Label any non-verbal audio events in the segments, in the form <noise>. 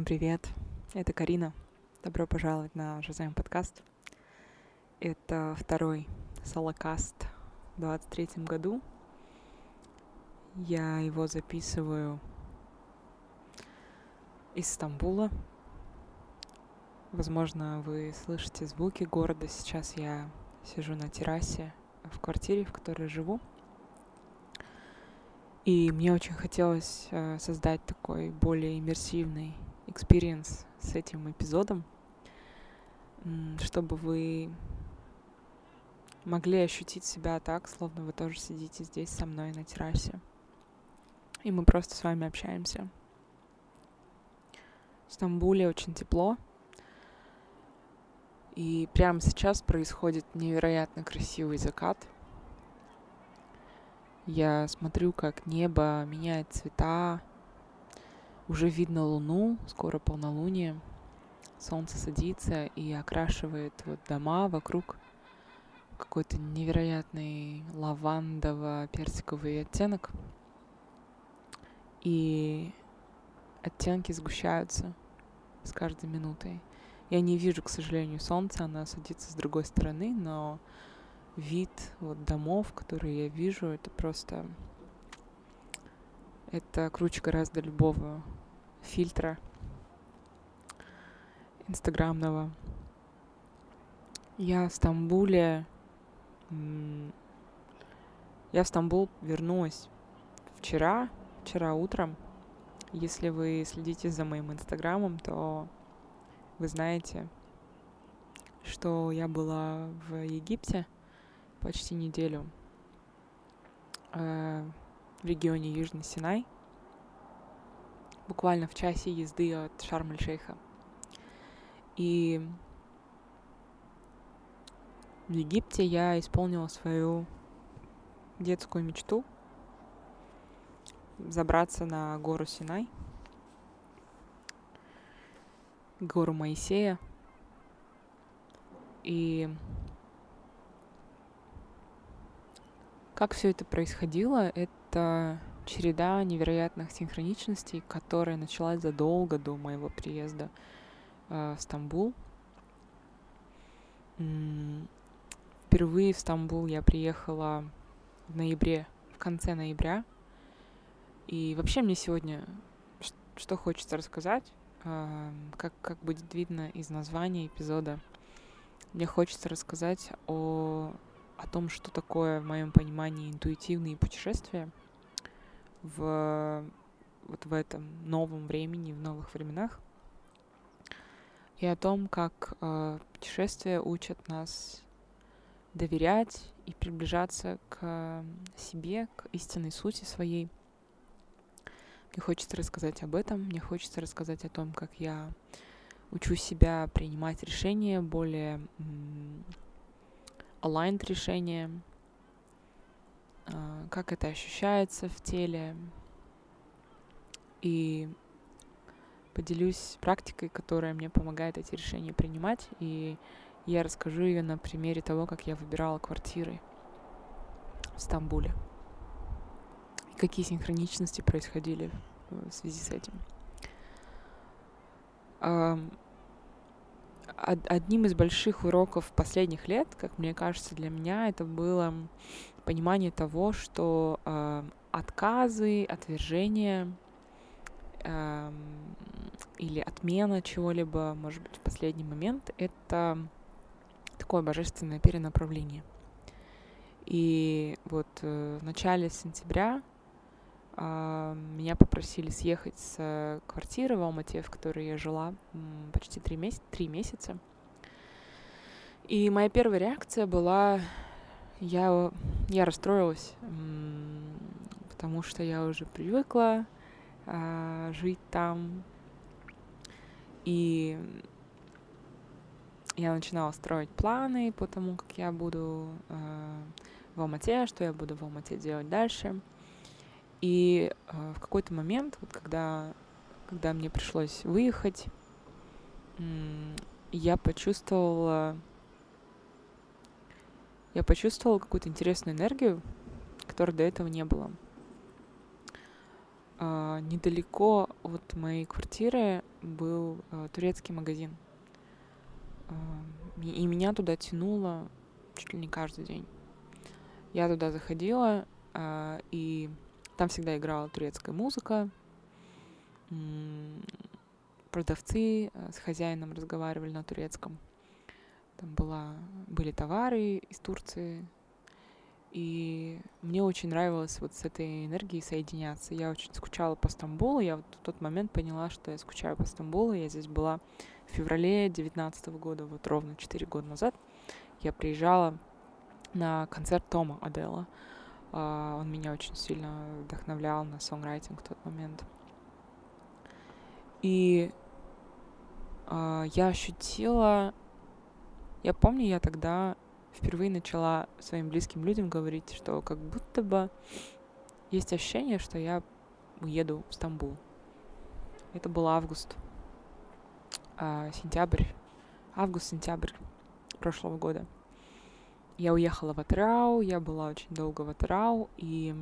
Всем привет, это Карина. Добро пожаловать на Жазаем подкаст. Это второй солокаст в 23 году. Я его записываю из Стамбула. Возможно, вы слышите звуки города. Сейчас я сижу на террасе в квартире, в которой живу. И мне очень хотелось э, создать такой более иммерсивный experience с этим эпизодом, чтобы вы могли ощутить себя так, словно вы тоже сидите здесь со мной на террасе. И мы просто с вами общаемся. В Стамбуле очень тепло. И прямо сейчас происходит невероятно красивый закат — я смотрю, как небо меняет цвета. Уже видно луну, скоро полнолуние. Солнце садится и окрашивает вот дома вокруг какой-то невероятный лавандово-персиковый оттенок. И оттенки сгущаются с каждой минутой. Я не вижу, к сожалению, солнца, она садится с другой стороны, но вид вот домов, которые я вижу, это просто... Это круче гораздо любого фильтра инстаграмного. Я в Стамбуле... Я в Стамбул вернулась вчера, вчера утром. Если вы следите за моим инстаграмом, то вы знаете, что я была в Египте — почти неделю э, в регионе Южный Синай, буквально в часе езды от Шарм-эль-Шейха. И в Египте я исполнила свою детскую мечту забраться на гору Синай, гору Моисея. И Как все это происходило, это череда невероятных синхроничностей, которая началась задолго до моего приезда э, в Стамбул. Впервые в Стамбул я приехала в ноябре, в конце ноября. И вообще мне сегодня что хочется рассказать, э, как, как будет видно из названия эпизода, мне хочется рассказать о о том, что такое, в моем понимании, интуитивные путешествия в вот в этом новом времени, в новых временах, и о том, как э, путешествия учат нас доверять и приближаться к себе, к истинной сути своей. Мне хочется рассказать об этом, мне хочется рассказать о том, как я учу себя принимать решения более aligned решение, а, как это ощущается в теле. И поделюсь практикой, которая мне помогает эти решения принимать. И я расскажу ее на примере того, как я выбирала квартиры в Стамбуле. И какие синхроничности происходили в связи с этим одним из больших уроков последних лет, как мне кажется, для меня это было понимание того, что э, отказы, отвержения э, или отмена чего-либо, может быть, в последний момент, это такое божественное перенаправление. И вот э, в начале сентября меня попросили съехать с квартиры в Алмате, в которой я жила почти три, меся- месяца. И моя первая реакция была, я, я расстроилась, потому что я уже привыкла э, жить там. И я начинала строить планы по тому, как я буду э, в Алмате, что я буду в Алмате делать дальше. И э, в какой-то момент, вот когда, когда мне пришлось выехать, я почувствовала, я почувствовала какую-то интересную энергию, которой до этого не было. э, недалеко от моей квартиры был э, турецкий магазин. Э, и меня туда тянуло чуть ли не каждый день. Я туда заходила, э, и там всегда играла турецкая музыка. Продавцы э, с хозяином разговаривали на турецком. Там была, были товары из Турции, и мне очень нравилось вот с этой энергией соединяться. Я очень скучала по Стамбулу. Я вот в тот момент поняла, что я скучаю по Стамбулу. Я здесь была в феврале 2019 года, вот ровно 4 года назад. Я приезжала на концерт Тома Адела. Uh, он меня очень сильно вдохновлял на сонграйтинг в тот момент. И uh, я ощутила... Я помню, я тогда впервые начала своим близким людям говорить, что как будто бы есть ощущение, что я уеду в Стамбул. Это был август, а, сентябрь, август-сентябрь прошлого года. Я уехала в Атрау, я была очень долго в Атрау, и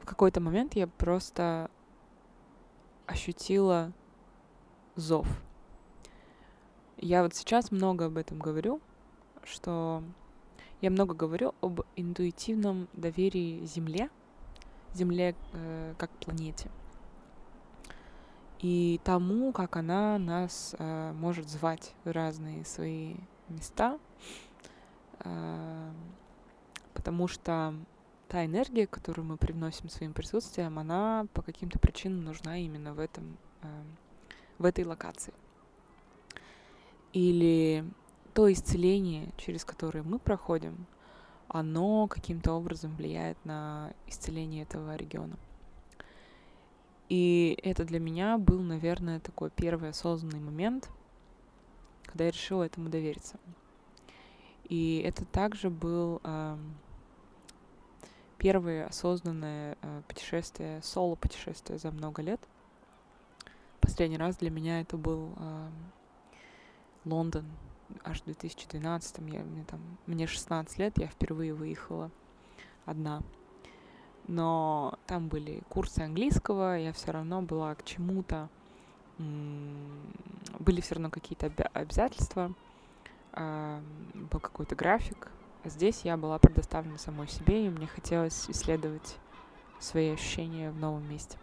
в какой-то момент я просто ощутила зов. Я вот сейчас много об этом говорю, что я много говорю об интуитивном доверии Земле, Земле э, как планете, и тому, как она нас э, может звать в разные свои места, э, потому что та энергия, которую мы привносим своим присутствием, она по каким-то причинам нужна именно в этом э, в этой локации. Или то исцеление, через которое мы проходим, оно каким-то образом влияет на исцеление этого региона. И это для меня был, наверное, такой первый осознанный момент, когда я решила этому довериться. И это также был э, первое осознанное э, путешествие, соло-путешествие за много лет — Последний раз для меня это был э, Лондон, аж в 2012 я, мне, там, мне 16 лет, я впервые выехала одна. Но там были курсы английского, я все равно была к чему-то, были все равно какие-то обязательства, был какой-то график. А здесь я была предоставлена самой себе, и мне хотелось исследовать свои ощущения в новом месте.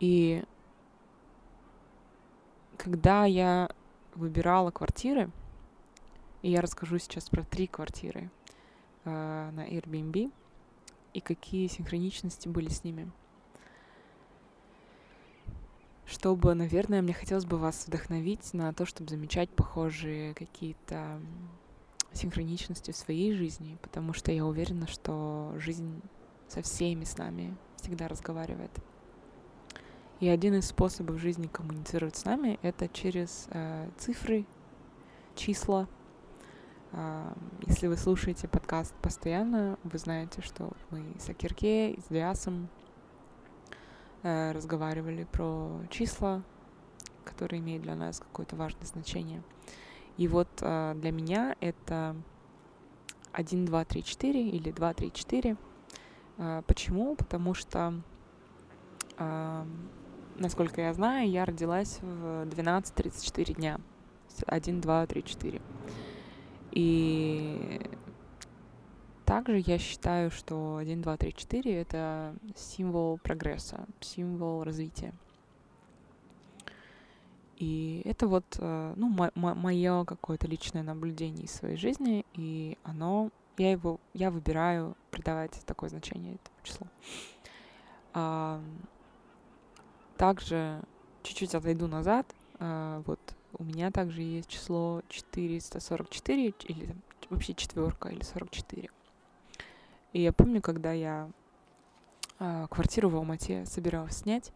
И когда я выбирала квартиры, и я расскажу сейчас про три квартиры э, на Airbnb и какие синхроничности были с ними. Чтобы, наверное, мне хотелось бы вас вдохновить на то, чтобы замечать похожие какие-то синхроничности в своей жизни, потому что я уверена, что жизнь со всеми с нами всегда разговаривает. И один из способов жизни коммуницировать с нами — это через э, цифры, числа. Э, если вы слушаете подкаст постоянно, вы знаете, что мы с Акирке и с Диасом э, разговаривали про числа, которые имеют для нас какое-то важное значение. И вот э, для меня это 1, 2, 3, 4 или 2, 3, 4. Э, почему? Потому что э, насколько я знаю, я родилась в 12-34 дня. 1, 2, 3, 4. И также я считаю, что 1, 2, 3, 4 — это символ прогресса, символ развития. И это вот, э, ну, мое какое-то личное наблюдение из своей жизни, и оно, я его, я выбираю придавать такое значение этому числу. Также чуть-чуть отойду назад. А, вот у меня также есть число 444 или вообще четверка или 44. И я помню, когда я а, квартиру в Алмате собиралась снять,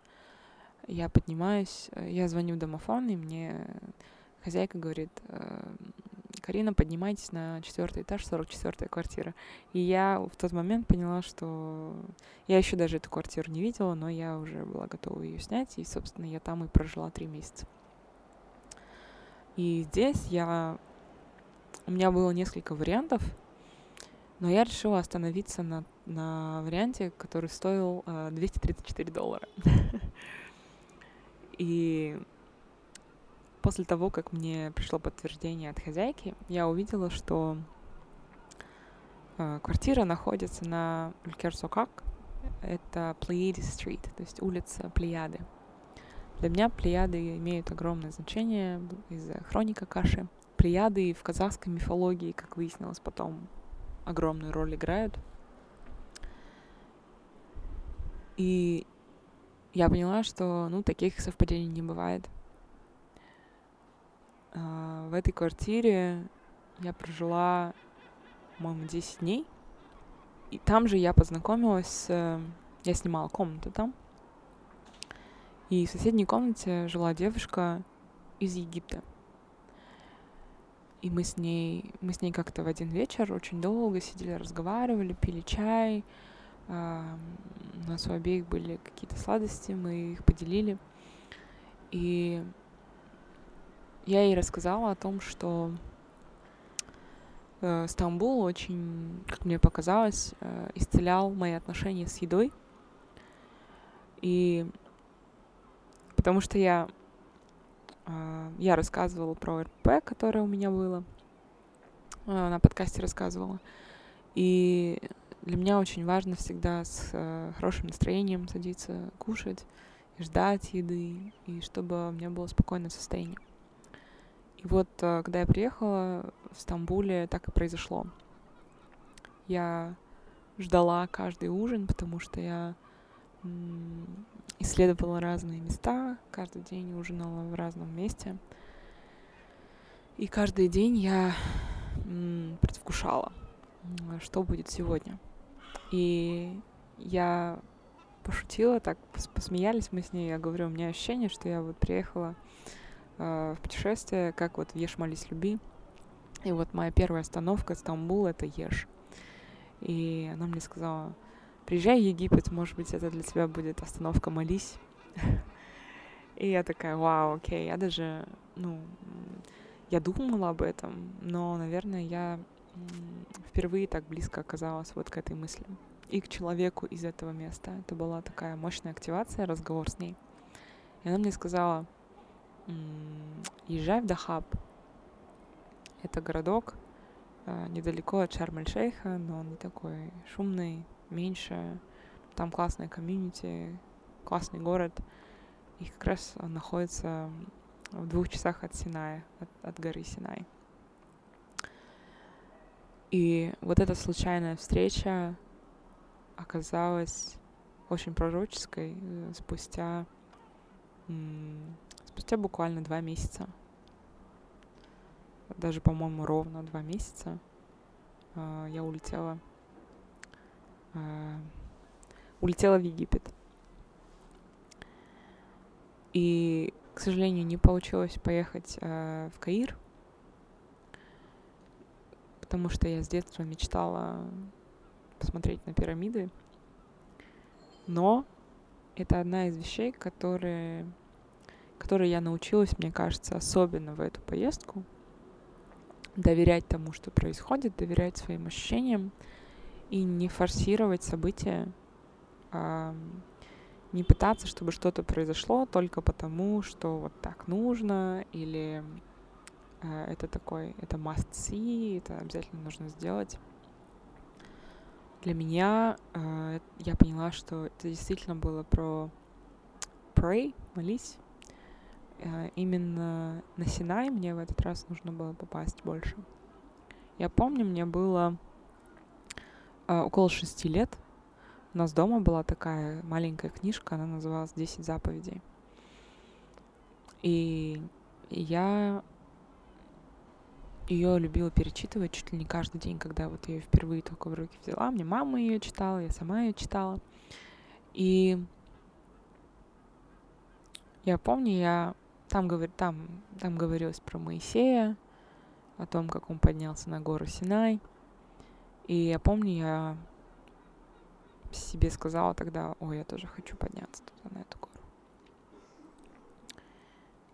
я поднимаюсь, я звоню в домофон, и мне хозяйка говорит, «Э, Карина, поднимайтесь на четвертый этаж, 44-я квартира. И я в тот момент поняла, что я еще даже эту квартиру не видела, но я уже была готова ее снять, и, собственно, я там и прожила три месяца. И здесь я у меня было несколько вариантов, но я решила остановиться на, на варианте, который стоил э, 234 доллара. <laughs> И после того, как мне пришло подтверждение от хозяйки, я увидела, что э, квартира находится на Улькерсокак, это Плеяди Стрит, то есть улица Плеяды. Для меня Плеяды имеют огромное значение из-за хроника Каши. Плеяды в казахской мифологии, как выяснилось потом, огромную роль играют. И я поняла, что, ну, таких совпадений не бывает. А, в этой квартире я прожила, по-моему, 10 дней. И там же я познакомилась. Я снимала комнату там. И в соседней комнате жила девушка из Египта. И мы с ней, мы с ней как-то в один вечер очень долго сидели, разговаривали, пили чай. Uh, у нас у обеих были какие-то сладости, мы их поделили. И я ей рассказала о том, что э, Стамбул очень, как мне показалось, э, исцелял мои отношения с едой. И потому что я а, я рассказывала про РП, которое у меня было. А, на подкасте рассказывала. И для меня очень важно всегда с э, хорошим настроением садиться кушать ждать еды, и чтобы у меня было спокойное состояние. И вот, э, когда я приехала в Стамбуле, так и произошло. Я ждала каждый ужин, потому что я исследовала разные места, каждый день ужинала в разном месте. И каждый день я предвкушала, что будет сегодня. И я пошутила, так посмеялись мы с ней. Я говорю, у меня ощущение, что я вот приехала э, в путешествие, как вот Ешь, молись, люби. И вот моя первая остановка Стамбул — это Еш. И она мне сказала, приезжай в Египет, может быть, это для тебя будет остановка «Молись». <laughs> И я такая, вау, окей, я даже, ну, я думала об этом, но, наверное, я впервые так близко оказалась вот к этой мысли и к человеку из этого места. Это была такая мощная активация, разговор с ней. И она мне сказала, езжай в Дахаб. Это городок э, недалеко от Шарм-эль-Шейха, но он не такой шумный, меньше. Там классная комьюнити, классный город. И как раз он находится в двух часах от Синая, от, от горы Синай. И вот эта случайная встреча оказалась очень пророческой э, спустя, спустя буквально два месяца. Даже, по-моему, ровно два месяца э, я улетела а, улетела в Египет. И, к сожалению, не получилось поехать э, в Каир, потому что я с детства мечтала посмотреть на пирамиды. Но это одна из вещей, которые, которые я научилась, мне кажется, особенно в эту поездку. Доверять тому, что происходит, доверять своим ощущениям, и не форсировать события, а, не пытаться, чтобы что-то произошло только потому, что вот так нужно, или а, это такой, это must see, это обязательно нужно сделать. Для меня а, я поняла, что это действительно было про pray, молись. А, именно на Синай мне в этот раз нужно было попасть больше. Я помню, мне было а, около шести лет у нас дома была такая маленькая книжка, она называлась «Десять заповедей». И я ее любила перечитывать чуть ли не каждый день, когда вот я ее впервые только в руки взяла. Мне мама ее читала, я сама ее читала. И я помню, я там, говор... там, там говорилось про Моисея, о том, как он поднялся на гору Синай — и я помню, я себе сказала тогда, ой, я тоже хочу подняться туда, на эту гору.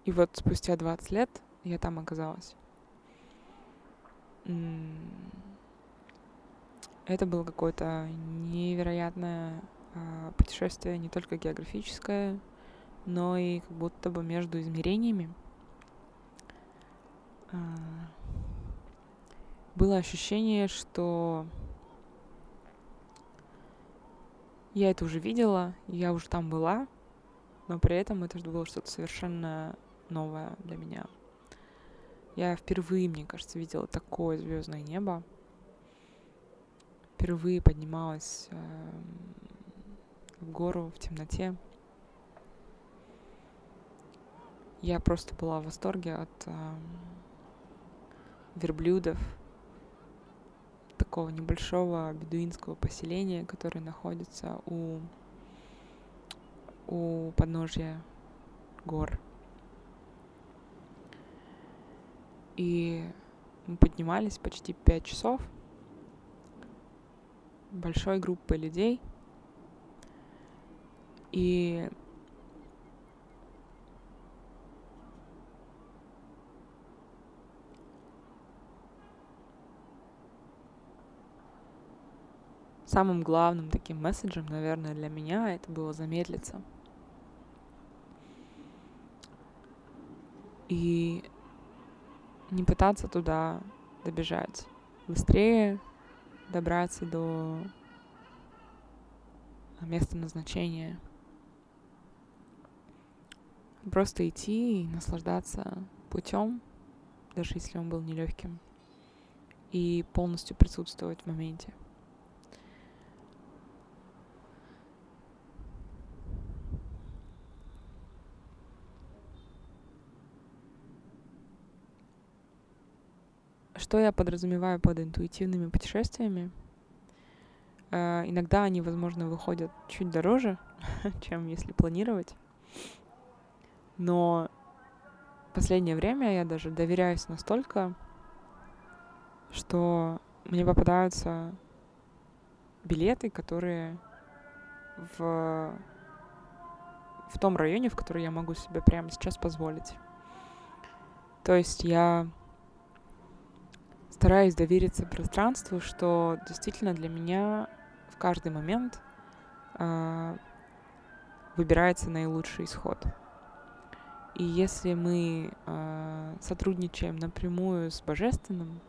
И вот спустя 20 лет я там оказалась. это было какое-то невероятное а, путешествие, не только географическое, но и как будто бы между измерениями. А, было ощущение, что я это уже видела, я уже там была, но при этом это было что-то совершенно новое для меня. Я впервые, мне кажется, видела такое звездное небо. Впервые поднималась э, в гору в темноте. Я просто была в восторге от э, верблюдов, такого небольшого бедуинского поселения, которое находится у, у подножья гор. И мы поднимались почти пять часов большой группой людей. И самым главным таким месседжем, наверное, для меня это было замедлиться. И не пытаться туда добежать быстрее, добраться до места назначения. Просто идти и наслаждаться путем, даже если он был нелегким, и полностью присутствовать в моменте. Что я подразумеваю под интуитивными путешествиями? Э, иногда они, возможно, выходят чуть дороже, <laughs> чем если планировать. Но в последнее время я даже доверяюсь настолько, что мне попадаются билеты, которые в, в том районе, в который я могу себе прямо сейчас позволить. То есть я стараюсь довериться пространству, что действительно для меня в каждый момент э, выбирается наилучший исход. И если мы э, сотрудничаем напрямую с Божественным,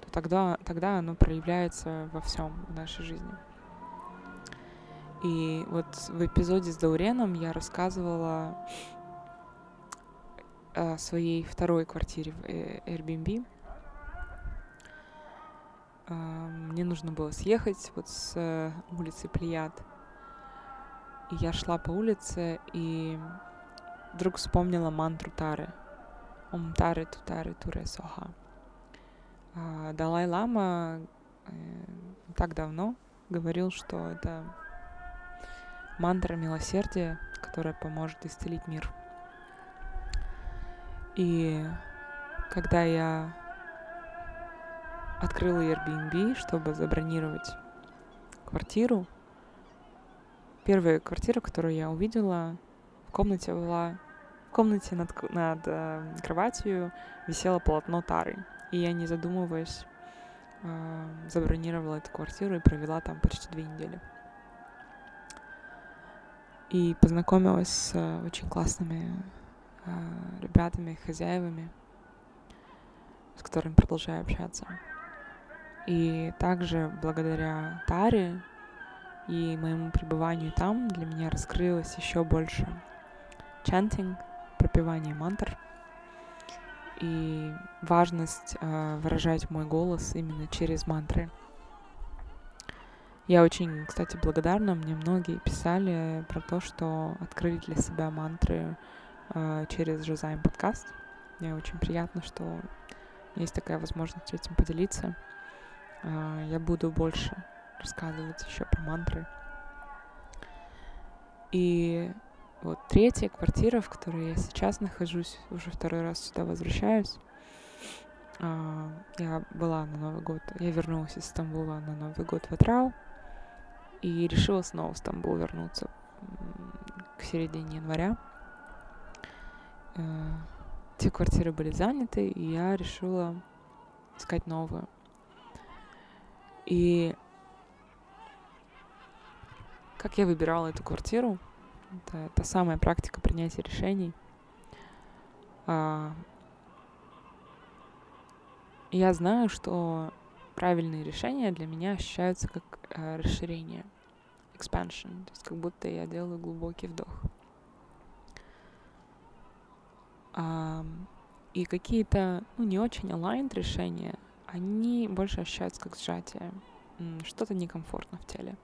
то тогда, тогда оно проявляется во всем в нашей жизни. И вот в эпизоде с Дауреном я рассказывала о своей второй квартире в э, Airbnb — мне нужно было съехать вот с э, улицы Плеяд. И я шла по улице и вдруг вспомнила мантру Тары. Ом Тары Тутары Туре Соха. А, Далай-лама э, так давно говорил, что это мантра милосердия, которая поможет исцелить мир. И когда я открыла Airbnb, чтобы забронировать квартиру. Первая квартира, которую я увидела, в комнате была... В комнате над, над э, кроватью висело полотно Тары. И я, не задумываясь, э, забронировала эту квартиру и провела там почти две недели. И познакомилась с э, очень классными э, ребятами, хозяевами, с которыми продолжаю общаться. И также благодаря Таре и моему пребыванию там для меня раскрылось еще больше чантинг, пропевание мантр и важность э, выражать мой голос именно через мантры. Я очень, кстати, благодарна. Мне многие писали про то, что открыли для себя мантры э, через Жозайм подкаст. Мне очень приятно, что есть такая возможность этим поделиться. А, я буду больше рассказывать еще про мантры. И вот третья квартира, в которой я сейчас нахожусь, уже второй раз сюда возвращаюсь. А, я была на Новый год, я вернулась из Стамбула на Новый год в Атрау и решила снова в Стамбул вернуться к середине января. Э, те квартиры были заняты, и я решила искать новую. И как я выбирала эту квартиру, это та самая практика принятия решений. А, я знаю, что правильные решения для меня ощущаются как э, расширение, expansion, то есть как будто я делаю глубокий вдох. А, и какие-то, ну, не очень aligned решения, они больше ощущаются как сжатие, что-то некомфортно в теле.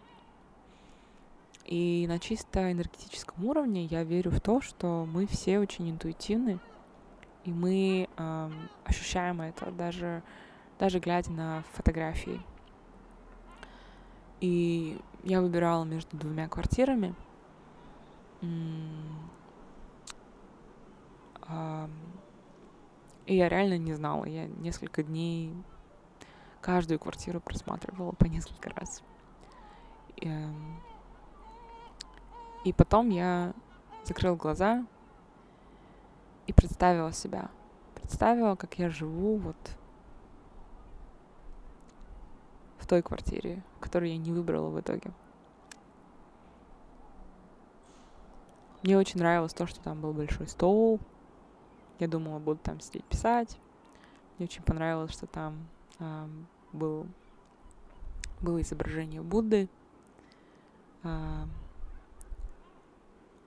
И на чисто энергетическом уровне я верю в то, что мы все очень интуитивны, и мы э, ощущаем это даже, даже глядя на фотографии. И я выбирала между двумя квартирами. И я реально не знала. Я несколько дней каждую квартиру просматривала по несколько раз. И, эм, и потом я закрыла глаза и представила себя. Представила, как я живу вот в той квартире, которую я не выбрала в итоге. Мне очень нравилось то, что там был большой стол. Я думала, буду там сидеть писать. Мне очень понравилось, что там был, было изображение Будды. Э,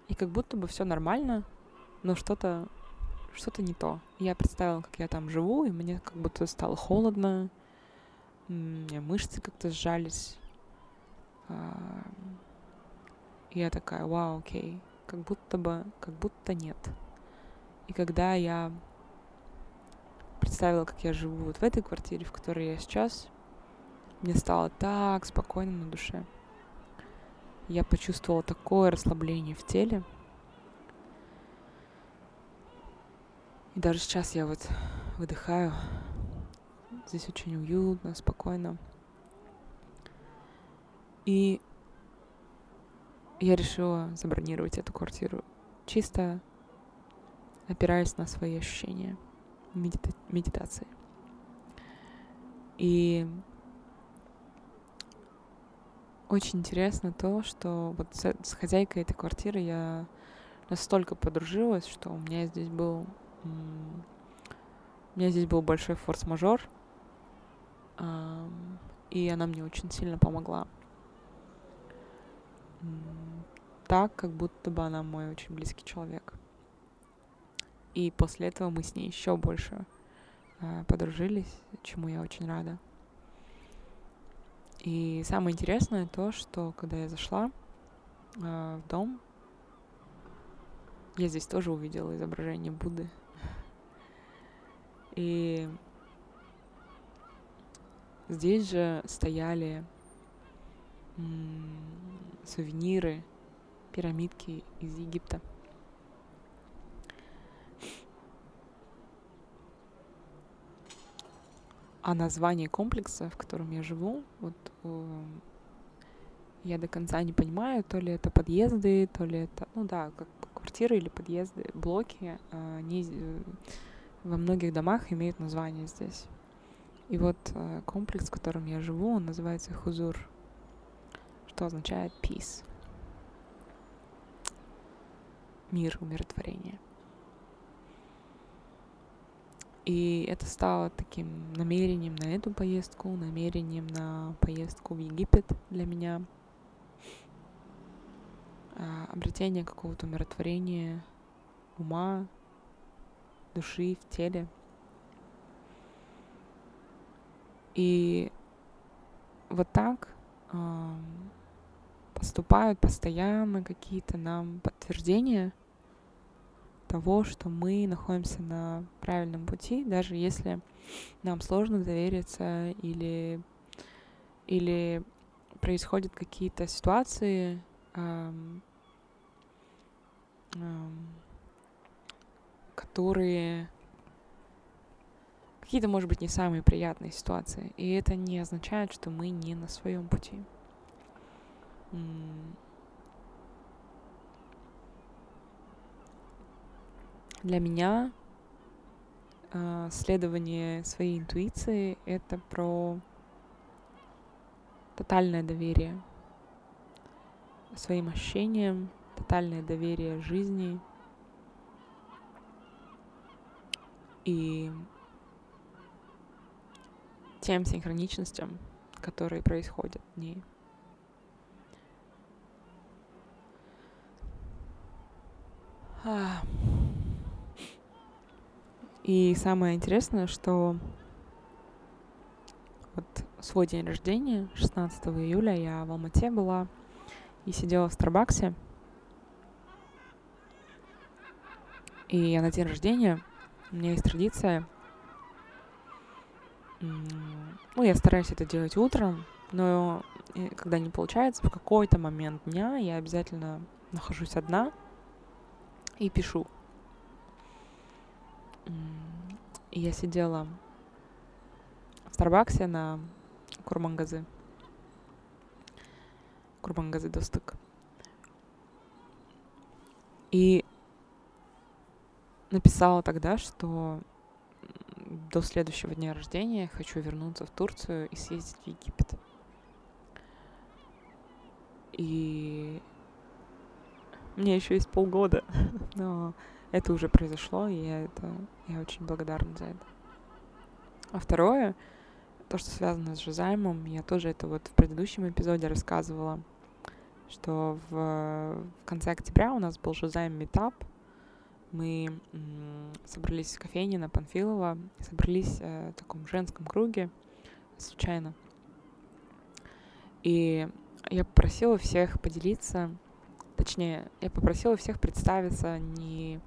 и как будто бы все нормально, но что-то что-то не то. Я представила, как я там живу, и мне как будто стало холодно, у меня мышцы как-то сжались. И я такая, вау, окей, как будто бы, как будто нет. И когда я представила, как я живу вот в этой квартире, в которой я сейчас, мне стало так спокойно на душе. Я почувствовала такое расслабление в теле. И даже сейчас я вот выдыхаю. Здесь очень уютно, спокойно. И я решила забронировать эту квартиру чисто опираясь на свои ощущения медита- медитации. И очень интересно то, что вот с, с хозяйкой этой квартиры я настолько подружилась, что у меня здесь был у меня здесь был большой форс-мажор, и она мне очень сильно помогла. Так, как будто бы она мой очень близкий человек. И после этого мы с ней еще больше э, подружились, чему я очень рада. И самое интересное то, что когда я зашла э, в дом, я здесь тоже увидела изображение Будды. И здесь же стояли сувениры, пирамидки из Египта. А название комплекса, в котором я живу, вот э, я до конца не понимаю, то ли это подъезды, то ли это, ну да, как квартиры или подъезды, блоки, э, они э, во многих домах имеют название здесь. И вот э, комплекс, в котором я живу, он называется Хузур, что означает peace. Мир, умиротворение. И это стало таким намерением на эту поездку, намерением на поездку в Египет для меня. А, обретение какого-то умиротворения ума, души в теле. И вот так поступают постоянно какие-то нам подтверждения — того, что мы находимся на правильном пути, даже если нам сложно довериться или, или происходят какие-то ситуации, эм, эм, которые какие-то, может быть, не самые приятные ситуации. И это не означает, что мы не на своем пути. Для меня э, следование своей интуиции — это про тотальное доверие своим ощущениям, тотальное доверие жизни и тем синхроничностям, которые происходят в ней. И самое интересное, что вот свой день рождения, 16 июля, я в Алмате была и сидела в Старбаксе. И я на день рождения, у меня есть традиция, ну, я стараюсь это делать утром, но когда не получается, в какой-то момент дня я обязательно нахожусь одна и пишу. Я сидела в Старбаксе на Курмангазы. Курмангазы достык. И написала тогда, что до следующего дня рождения хочу вернуться в Турцию и съездить в Египет. И мне еще есть полгода, <laughs> но это уже произошло, и это, я очень благодарна за это. А второе, то, что связано с Жизаймом, я тоже это вот в предыдущем эпизоде рассказывала, что в, в конце октября у нас был Жизайм метап, мы собрались в кофейне на Панфилова, собрались э, в таком женском круге случайно. И я попросила всех поделиться, точнее, я попросила всех представиться не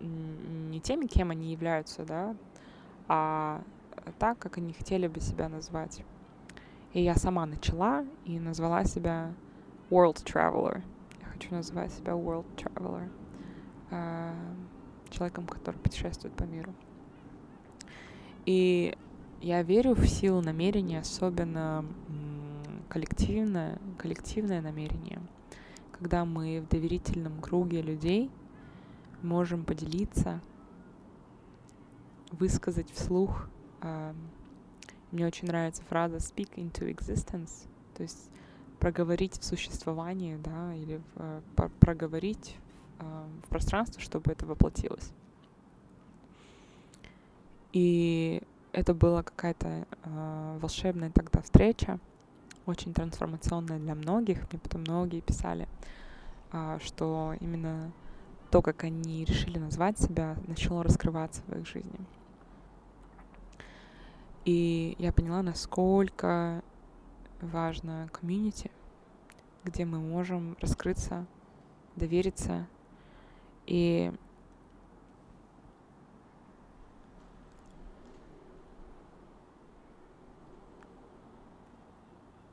не теми, кем они являются, да, а так, как они хотели бы себя назвать. И я сама начала и назвала себя World Traveler. Я хочу назвать себя World Traveler. Э, человеком, который путешествует по миру. И я верю в силу намерения, особенно коллективное, коллективное намерение, когда мы в доверительном круге людей — можем поделиться, высказать вслух. Мне очень нравится фраза speak into existence, то есть проговорить в существовании, да, или в, проговорить в пространство, чтобы это воплотилось. И это была какая-то э, волшебная тогда встреча, очень трансформационная для многих. Мне потом многие писали, э, что именно то, как они решили назвать себя, начало раскрываться в их жизни. И я поняла, насколько важно комьюнити, где мы можем раскрыться, довериться и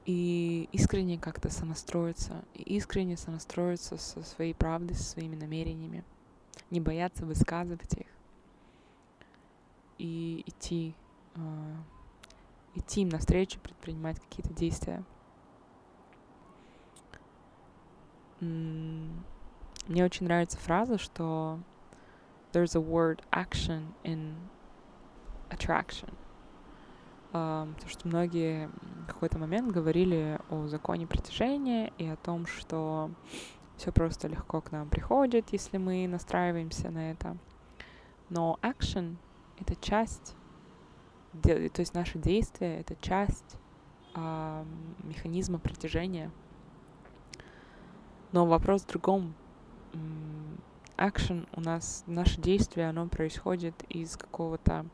и искренне как-то сонастроиться, и искренне сонастроиться со своей правдой, со своими намерениями, не бояться высказывать их. И идти, э, идти им навстречу, предпринимать какие-то действия. Мне очень нравится фраза, что there's a word action in attraction — потому что многие в какой-то момент говорили о законе притяжения и о том, что все просто легко к нам приходит, если мы настраиваемся на это. Но action — это часть, то есть наше действие — это часть механизма притяжения. Но вопрос в другом. Action у нас, наше действие, оно происходит из какого-то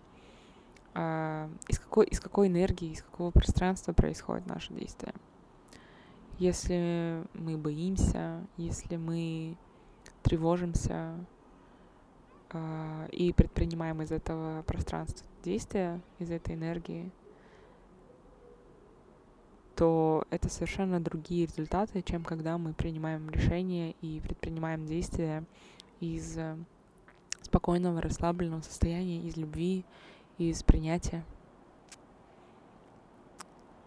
из, какой, из какой энергии, из какого пространства происходит наше действие. Если мы боимся, если мы тревожимся э, и предпринимаем из этого пространства действия, из этой энергии, то это совершенно другие результаты, чем когда мы принимаем решения и предпринимаем действия из спокойного, расслабленного состояния, из любви, из принятия.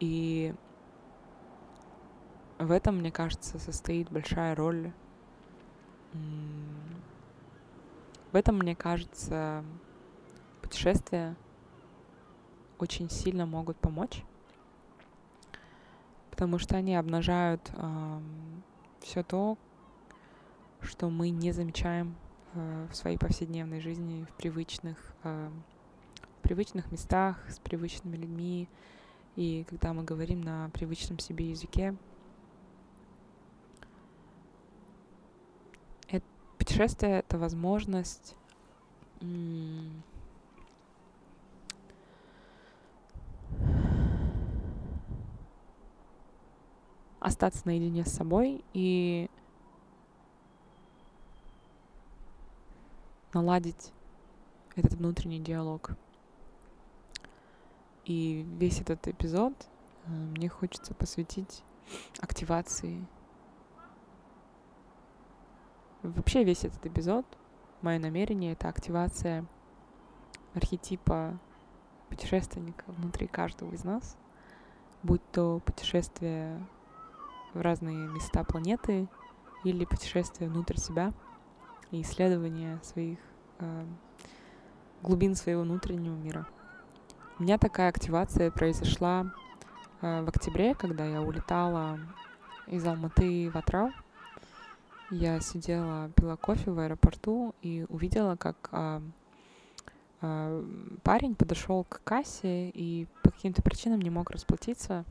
И в этом, мне кажется, состоит большая роль. В этом, мне кажется, путешествия очень сильно могут помочь, потому что они обнажают э, все то, что мы не замечаем э, в своей повседневной жизни, в привычных, привычных местах, с привычными людьми. И когда мы говорим на привычном себе языке, это, путешествие — это возможность остаться наедине с собой и наладить этот внутренний диалог. И весь этот эпизод э, мне хочется посвятить активации. Вообще весь этот эпизод, мое намерение — это активация архетипа путешественника внутри каждого из нас, будь то путешествие в разные места планеты или путешествие внутрь себя и исследование своих э, глубин своего внутреннего мира. У меня такая активация произошла э, в октябре, когда я улетала из Алматы в Атрау. Я сидела, пила кофе в аэропорту и увидела, как э, э, парень подошел к кассе и по каким-то причинам не мог расплатиться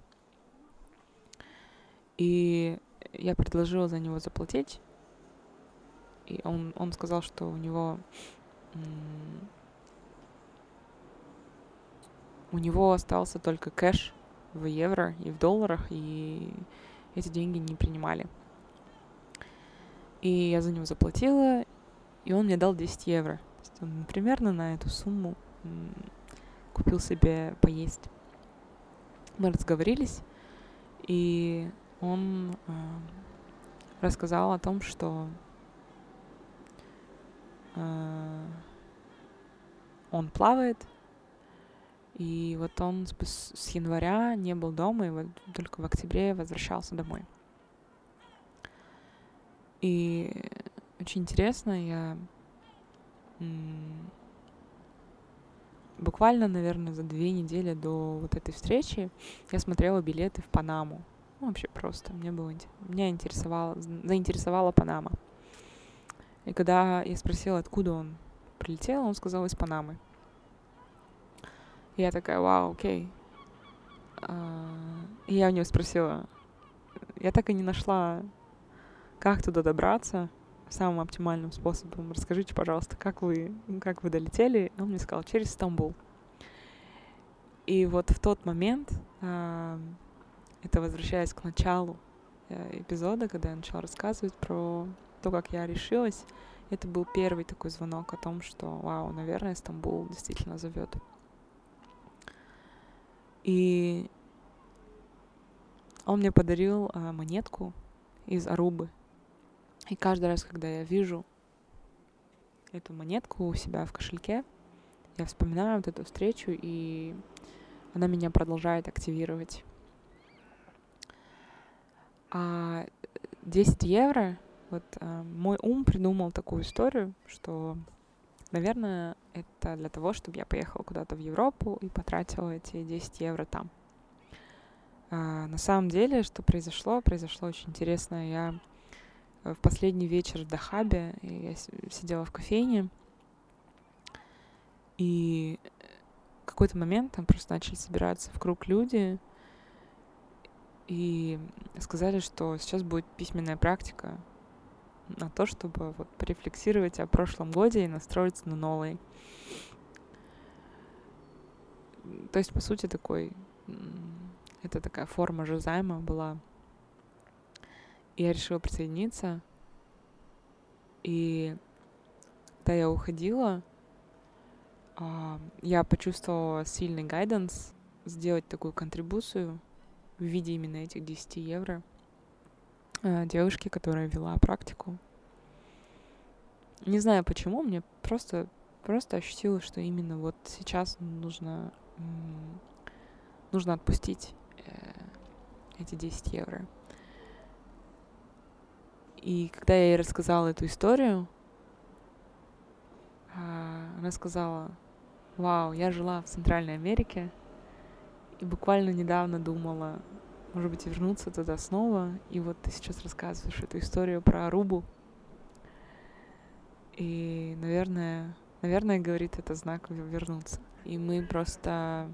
и я предложила за него заплатить. И он, он сказал, что у него у него остался только кэш в евро и в долларах, и эти деньги не принимали. И я за него заплатила, и он мне дал 10 евро. То есть он примерно на эту сумму купил себе поесть. Мы разговорились, и он э, рассказал о том, что э, он плавает, и вот он с, января не был дома, и вот только в октябре возвращался домой. И очень интересно, я буквально, наверное, за две недели до вот этой встречи я смотрела билеты в Панаму. Ну, вообще просто. Мне было, меня интересовало, заинтересовала Панама. И когда я спросила, откуда он прилетел, он сказал из Панамы. Я такая, вау, окей. А, и я у него спросила, я так и не нашла, как туда добраться самым оптимальным способом. Расскажите, пожалуйста, как вы, как вы долетели? Он мне сказал, через Стамбул. И вот в тот момент это возвращаясь к началу э, эпизода, когда я начала рассказывать про то, как я решилась, это был первый такой звонок о том, что, вау, наверное, Стамбул действительно зовет. И он мне подарил а, монетку из Арубы. И каждый раз, когда я вижу эту монетку у себя в кошельке, я вспоминаю вот эту встречу, и она меня продолжает активировать. А 10 евро, вот а, мой ум придумал такую историю, что, наверное, это для того, чтобы я поехала куда-то в Европу и потратила эти 10 евро там. А, на самом деле, что произошло, произошло очень интересно. Я в последний вечер в Дахабе, я сидела в кофейне, и в какой-то момент там просто начали собираться в круг люди, и сказали, что сейчас будет письменная практика на то, чтобы вот порефлексировать о прошлом годе и настроиться на новый. То есть, по сути, такой... Это такая форма же займа была. Я решила присоединиться. И когда я уходила, а, я почувствовала сильный гайденс сделать такую контрибуцию — в виде именно этих 10 евро девушки, которая вела практику. Не знаю почему, мне просто, просто ощутила, что именно вот сейчас нужно, нужно отпустить э, эти 10 евро. И когда я ей рассказала эту историю, а, она сказала, вау, я жила в Центральной Америке и буквально недавно думала, может быть, вернуться туда снова. И вот ты сейчас рассказываешь эту историю про Арубу. И, наверное, наверное, говорит, это знак вернуться. И мы просто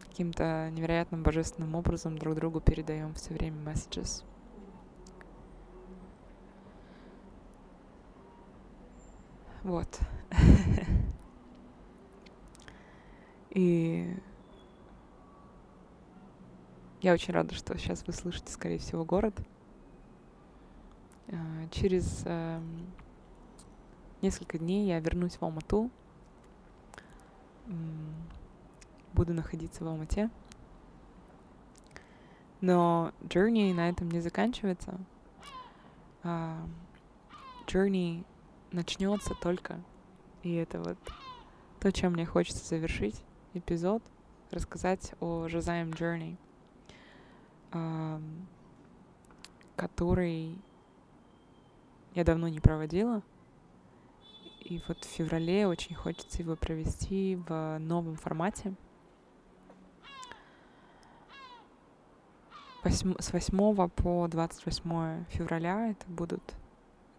каким-то невероятным божественным образом друг другу передаем все время messages. Вот. <laughs> И я очень рада, что сейчас вы слышите, скорее всего, город. А, через эм, несколько дней я вернусь в Алмату. Буду находиться в Алмате. Но journey на этом не заканчивается. А, journey начнется только. И это вот то, чем мне хочется завершить эпизод, рассказать о Жазаем Journey, который я давно не проводила. И вот в феврале очень хочется его провести в новом формате. С 8 по 28 февраля это будут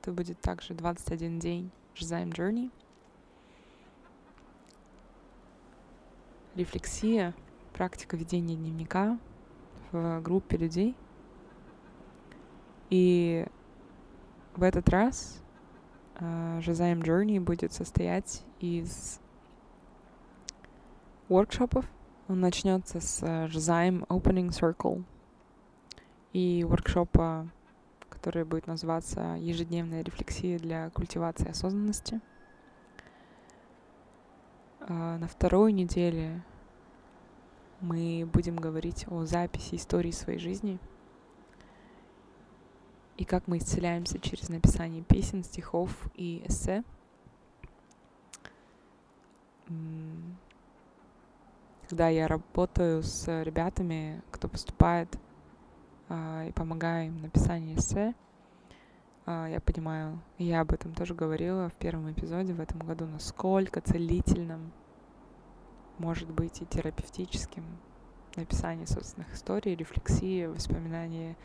это будет также 21 день Жизаем Journey. Рефлексия, практика ведения дневника в группе людей. И в этот раз Жазаем Journey будет состоять из воркшопов. Он начнется с Жазаем Opening Circle и воркшопа который будет называться «Ежедневная рефлексия для культивации осознанности». А, на второй неделе мы будем говорить о записи истории своей жизни и как мы исцеляемся через написание песен, стихов и эссе. Когда я работаю с ребятами, кто поступает а, и помогаю им в написании эссе. А, я понимаю, я об этом тоже говорила в первом эпизоде в этом году, насколько целительным может быть и терапевтическим написание собственных историй, рефлексии, воспоминания,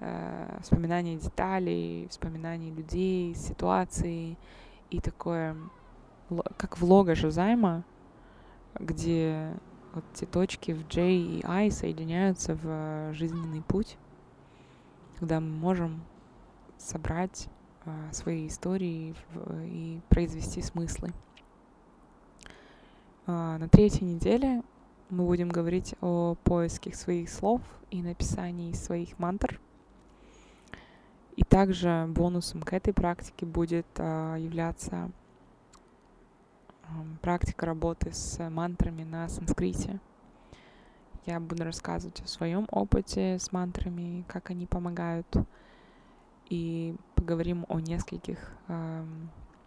э, вспоминание деталей, вспоминание людей, ситуаций и такое, как влога Жазайма, где вот эти точки в J и I соединяются в жизненный путь когда мы можем собрать э, свои истории и произвести смыслы. Э, на третьей неделе мы будем говорить о поиске своих слов и написании своих мантр. И также бонусом к этой практике будет э, являться практика работы с мантрами на санскрите. Я буду рассказывать о своем опыте с мантрами, как они помогают. И поговорим о нескольких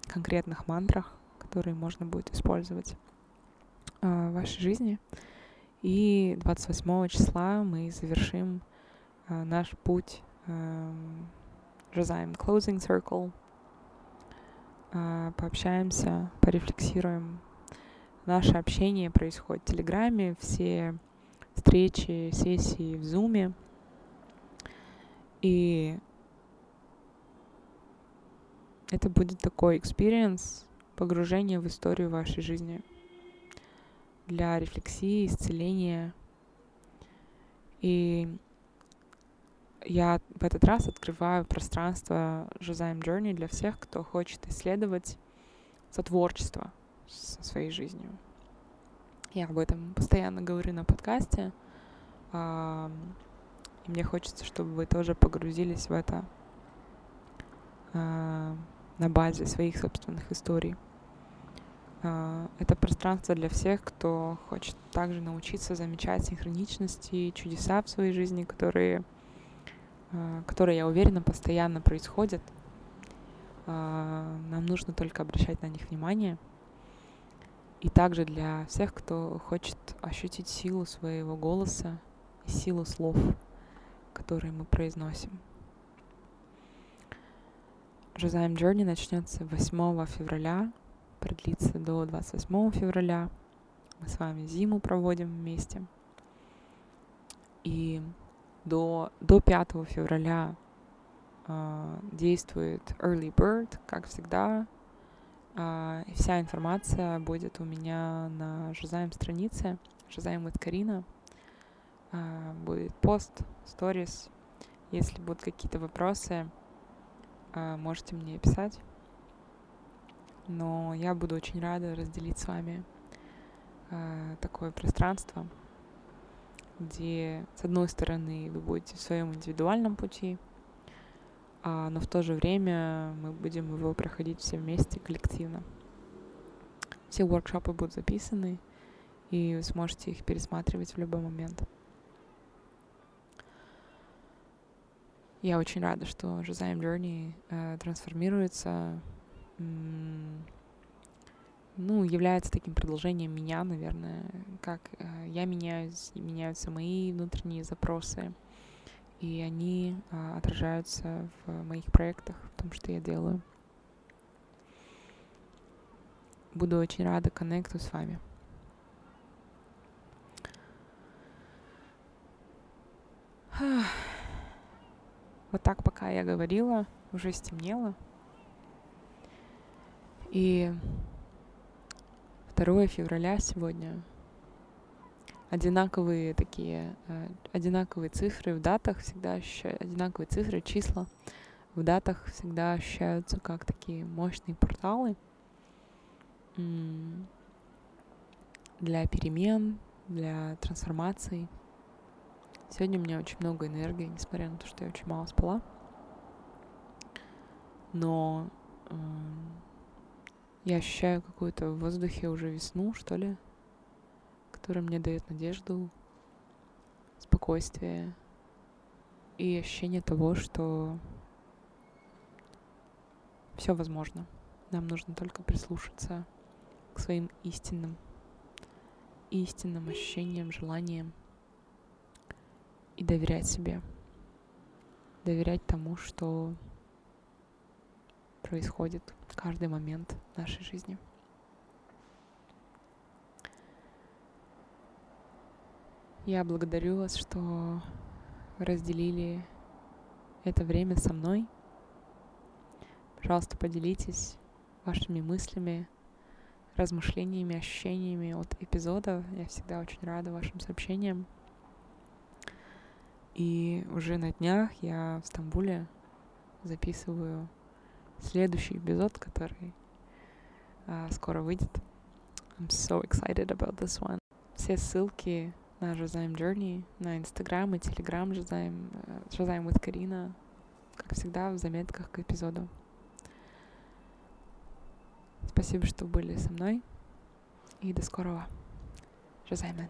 конкретных мантрах, которые можно будет использовать в вашей жизни. И 28 числа мы завершим э, наш путь завершаем Closing Circle. Э, пообщаемся, порефлексируем. Наше общение происходит в Телеграме. Все встречи, сессии в Зуме. И это будет такой experience погружения в историю вашей жизни для рефлексии, исцеления. И я в этот раз открываю пространство Жизаем Journey для всех, кто хочет исследовать сотворчество со своей жизнью. Я об этом постоянно говорю на подкасте. И мне хочется, чтобы вы тоже погрузились в это а, на базе своих собственных историй. А, это пространство для всех, кто хочет также научиться замечать синхроничности и чудеса в своей жизни, которые, а, которые, я уверена, постоянно происходят. Нам нужно только обращать на них внимание — и также для всех, кто хочет ощутить силу своего голоса и силу слов, которые мы произносим. Жазаем Journey начнется 8 февраля, продлится до 28 февраля. Мы с вами зиму проводим вместе. И до, до 5 февраля э, действует Early Bird, как всегда. Э, вся информация будет у меня на Жизаем странице, Жизаем with Карина. Э, будет пост, сторис. Если будут какие-то вопросы, э, можете мне писать. Но я буду очень рада разделить с вами э, такое пространство, где, с одной стороны, вы будете в своем индивидуальном пути, а, но в то же время мы будем его проходить все вместе, коллективно. Все воркшопы будут записаны, и вы сможете их пересматривать в любой момент. Я очень рада, что Жизаем Journey э, трансформируется, ну, является таким продолжением меня, наверное, как э, я меняюсь, меняются мои внутренние запросы, и они э, отражаются в моих проектах, в том, что я делаю. Буду очень рада коннекту с вами. Вот так, пока я говорила, уже стемнело. И 2 февраля сегодня. Одинаковые такие, э, одинаковые цифры в датах всегда ощущаются, одинаковые цифры, числа в датах всегда ощущаются как такие мощные порталы для перемен, для трансформаций. Сегодня у меня очень много энергии, несмотря на то, что я очень мало спала. Но я ощущаю какую-то в воздухе уже весну, что ли, которая мне дает надежду, спокойствие и ощущение того, что все возможно. Нам нужно только прислушаться к своим истинным, истинным ощущениям, желаниям и доверять себе, доверять тому, что происходит каждый момент нашей жизни. Я благодарю вас, что разделили это время со мной. Пожалуйста, поделитесь вашими мыслями, размышлениями, ощущениями от эпизода. Я всегда очень рада вашим сообщениям. И уже на днях я в Стамбуле записываю следующий эпизод, который uh, скоро выйдет. I'm so excited about this one. Все ссылки на Жизаем Journey, на Инстаграм и Телеграм Жизаем, Жизаем with Карина, как всегда, в заметках к эпизоду. Спасибо, что были со мной. И до скорого. Жизаем.